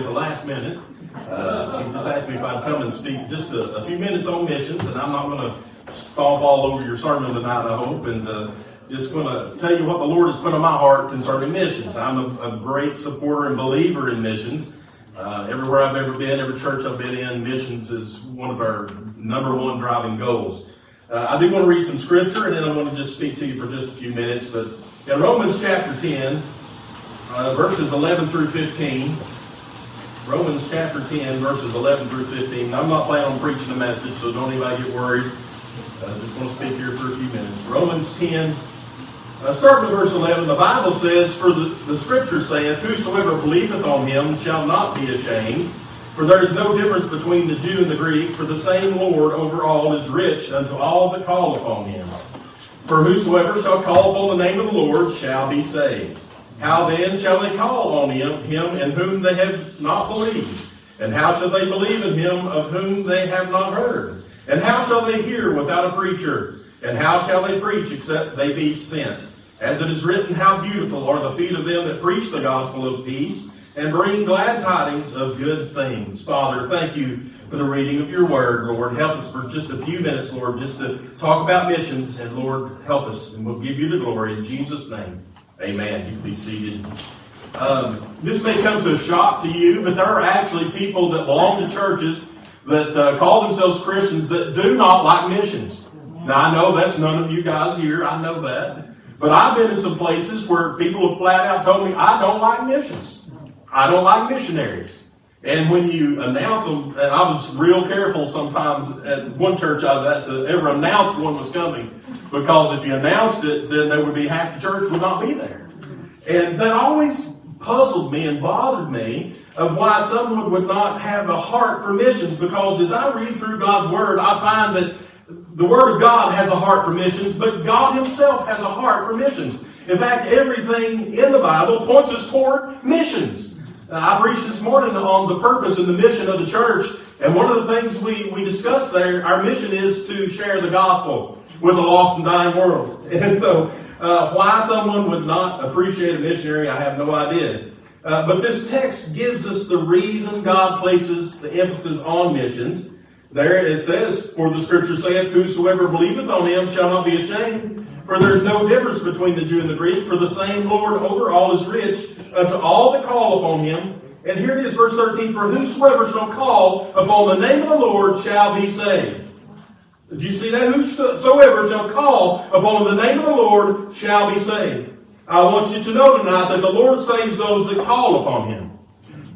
at the last minute. Uh, he just asked me if I'd come and speak just a, a few minutes on missions, and I'm not going to stomp all over your sermon tonight, I hope, and uh, just going to tell you what the Lord has put on my heart concerning missions. I'm a, a great supporter and believer in missions. Uh, everywhere I've ever been, every church I've been in, missions is one of our number one driving goals. Uh, I do want to read some scripture, and then I want to just speak to you for just a few minutes. But in Romans chapter 10, uh, verses 11 through 15, Romans chapter 10, verses 11 through 15. I'm not planning on preaching a message, so don't anybody get worried. I just want to speak here for a few minutes. Romans 10, uh, starting with verse 11, the Bible says, For the, the scripture saith, Whosoever believeth on him shall not be ashamed. For there is no difference between the Jew and the Greek, for the same Lord over all is rich unto all that call upon him. For whosoever shall call upon the name of the Lord shall be saved. How then shall they call on him, him in whom they have not believed? And how shall they believe in him of whom they have not heard? And how shall they hear without a preacher? And how shall they preach except they be sent? As it is written, How beautiful are the feet of them that preach the gospel of peace and bring glad tidings of good things. Father, thank you for the reading of your word, Lord. Help us for just a few minutes, Lord, just to talk about missions. And Lord, help us, and we'll give you the glory in Jesus' name. Amen. You can be seated. Um, this may come to a shock to you, but there are actually people that belong to churches that uh, call themselves Christians that do not like missions. Now, I know that's none of you guys here. I know that. But I've been in some places where people have flat out told me, I don't like missions. I don't like missionaries. And when you announce them, and I was real careful sometimes at one church I was at to ever announce one was coming, because if you announced it, then there would be half the church would not be there. And that always puzzled me and bothered me of why someone would not have a heart for missions, because as I read through God's Word, I find that the Word of God has a heart for missions, but God Himself has a heart for missions. In fact, everything in the Bible points us toward missions. Uh, I preached this morning on the purpose and the mission of the church, and one of the things we, we discussed there, our mission is to share the gospel with a lost and dying world. And so, uh, why someone would not appreciate a missionary, I have no idea. Uh, but this text gives us the reason God places the emphasis on missions. There it says, For the scripture saith, Whosoever believeth on him shall not be ashamed. For there is no difference between the Jew and the Greek, for the same Lord over all is rich unto all that call upon him. And here it is, verse 13 For whosoever shall call upon the name of the Lord shall be saved. Did you see that? Whosoever shall call upon the name of the Lord shall be saved. I want you to know tonight that the Lord saves those that call upon him.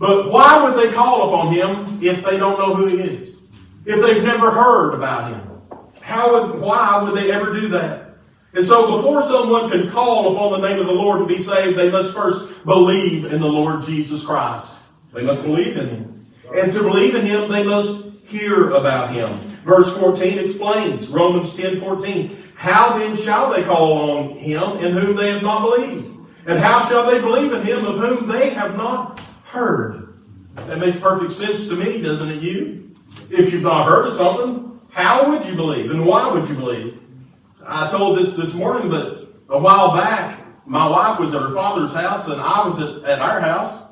But why would they call upon him if they don't know who he is? If they've never heard about him? How would, why would they ever do that? And so before someone can call upon the name of the Lord and be saved, they must first believe in the Lord Jesus Christ. They must believe in Him. And to believe in Him, they must hear about Him. Verse 14 explains, Romans 10 14. How then shall they call on Him in whom they have not believed? And how shall they believe in Him of whom they have not heard? That makes perfect sense to me, doesn't it, you? If you've not heard of something, how would you believe? And why would you believe? I told this this morning, but a while back, my wife was at her father's house and I was at, at our house.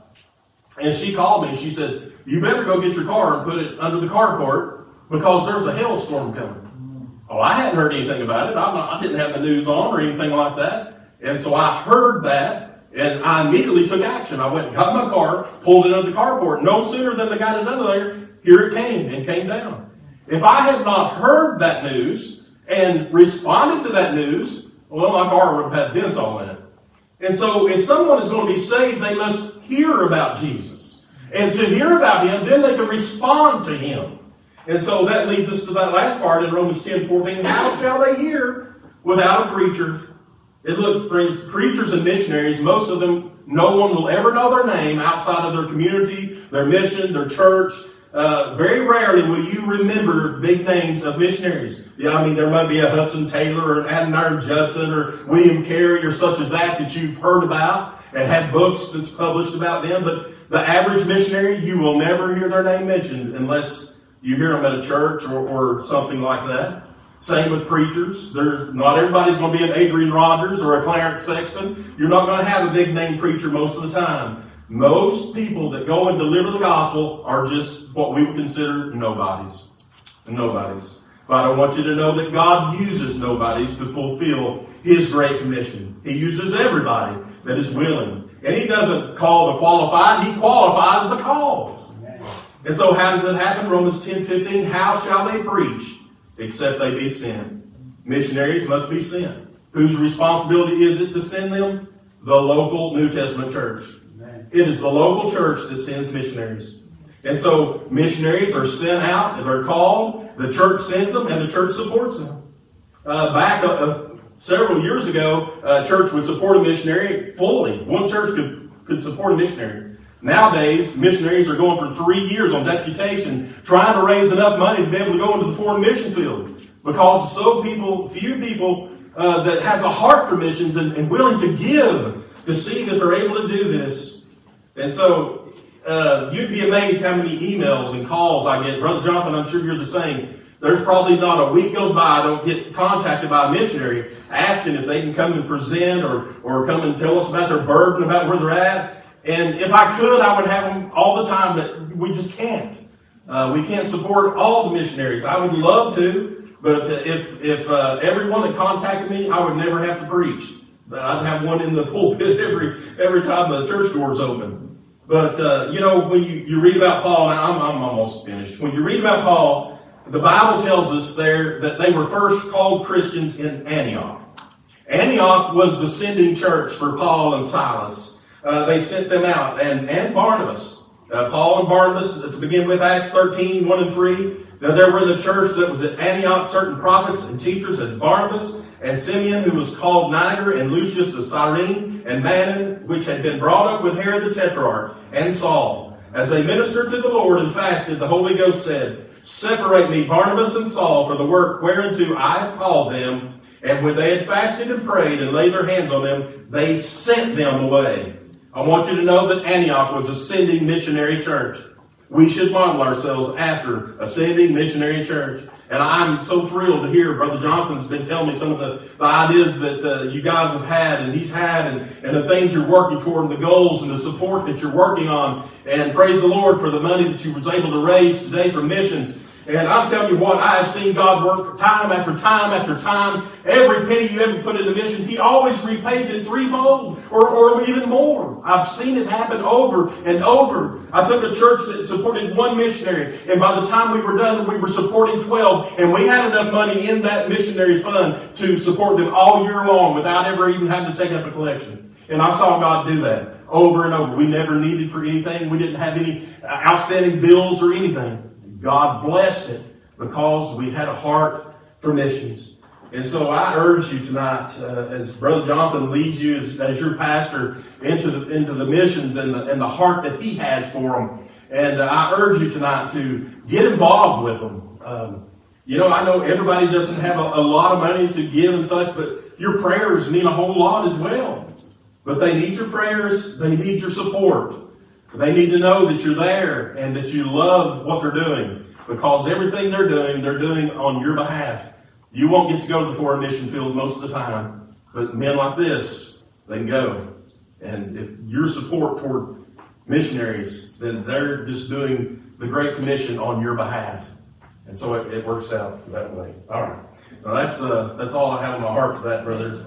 And she called me and she said, You better go get your car and put it under the carport because there's a hailstorm coming. Oh, I hadn't heard anything about it. Not, i didn't have the news on or anything like that. And so I heard that and I immediately took action. I went and got my car, pulled it under the carport. No sooner than I got it under there, here it came and came down. If I had not heard that news, and responded to that news, well, my car would have had dents all in it. And so, if someone is going to be saved, they must hear about Jesus. And to hear about him, then they can respond to him. And so that leads us to that last part in Romans 10 14. How shall they hear without a preacher? And look, friends, preachers and missionaries, most of them, no one will ever know their name outside of their community, their mission, their church, uh, very rarely will you remember big names of missionaries. Yeah, I mean, there might be a Hudson Taylor or Adoniram Judson or William Carey or such as that that you've heard about and had books that's published about them. But the average missionary, you will never hear their name mentioned unless you hear them at a church or, or something like that. Same with preachers. There's not everybody's going to be an Adrian Rogers or a Clarence Sexton. You're not going to have a big name preacher most of the time. Most people that go and deliver the gospel are just what we would consider nobodies. Nobodies. But I want you to know that God uses nobodies to fulfill His great commission. He uses everybody that is willing. And He doesn't call the qualified, He qualifies the called. And so how does it happen? Romans 10 15. How shall they preach except they be sent? Missionaries must be sent. Whose responsibility is it to send them? The local New Testament church. It is the local church that sends missionaries. And so missionaries are sent out, and they're called, the church sends them, and the church supports them. Uh, back uh, uh, several years ago, a church would support a missionary fully. One church could, could support a missionary. Nowadays, missionaries are going for three years on deputation, trying to raise enough money to be able to go into the foreign mission field. Because so people, few people uh, that has a heart for missions and, and willing to give to see that they're able to do this. And so uh, you'd be amazed how many emails and calls I get. Brother Jonathan, I'm sure you're the same. There's probably not a week goes by I don't get contacted by a missionary asking if they can come and present or, or come and tell us about their burden, about where they're at. And if I could, I would have them all the time, but we just can't. Uh, we can't support all the missionaries. I would love to, but if if uh, everyone that contacted me, I would never have to preach. I'd have one in the pulpit every every time the church doors open. But uh, you know, when you, you read about Paul, now I'm, I'm almost finished. When you read about Paul, the Bible tells us there that they were first called Christians in Antioch. Antioch was the sending church for Paul and Silas. Uh, they sent them out, and, and Barnabas. Uh, Paul and Barnabas, to begin with, Acts 13, 1 and 3. Now there were in the church that was at Antioch certain prophets and teachers as Barnabas and Simeon, who was called Niger, and Lucius of Cyrene, and Manaen, which had been brought up with Herod the Tetrarch, and Saul. As they ministered to the Lord and fasted, the Holy Ghost said, Separate me, Barnabas and Saul, for the work whereunto I have called them. And when they had fasted and prayed and laid their hands on them, they sent them away. I want you to know that Antioch was a sending missionary church. We should model ourselves after a sending missionary church. And I'm so thrilled to hear Brother Jonathan's been telling me some of the, the ideas that uh, you guys have had and he's had and, and the things you're working toward and the goals and the support that you're working on. And praise the Lord for the money that you was able to raise today for missions. And I'm telling you what, I have seen God work time after time after time. Every penny you ever put into missions, He always repays it threefold or, or even more. I've seen it happen over and over. I took a church that supported one missionary, and by the time we were done, we were supporting 12, and we had enough money in that missionary fund to support them all year long without ever even having to take up a collection. And I saw God do that over and over. We never needed for anything. We didn't have any outstanding bills or anything. God blessed it because we had a heart for missions. And so I urge you tonight, uh, as Brother Jonathan leads you as, as your pastor into the, into the missions and the, and the heart that he has for them. And uh, I urge you tonight to get involved with them. Um, you know, I know everybody doesn't have a, a lot of money to give and such, but your prayers mean a whole lot as well. But they need your prayers, they need your support. They need to know that you're there and that you love what they're doing because everything they're doing, they're doing on your behalf. You won't get to go to the foreign mission field most of the time, but men like this, they can go. And if your support toward missionaries, then they're just doing the Great Commission on your behalf. And so it, it works out that way. All right. Now that's uh, that's all I have in my heart for that, brother.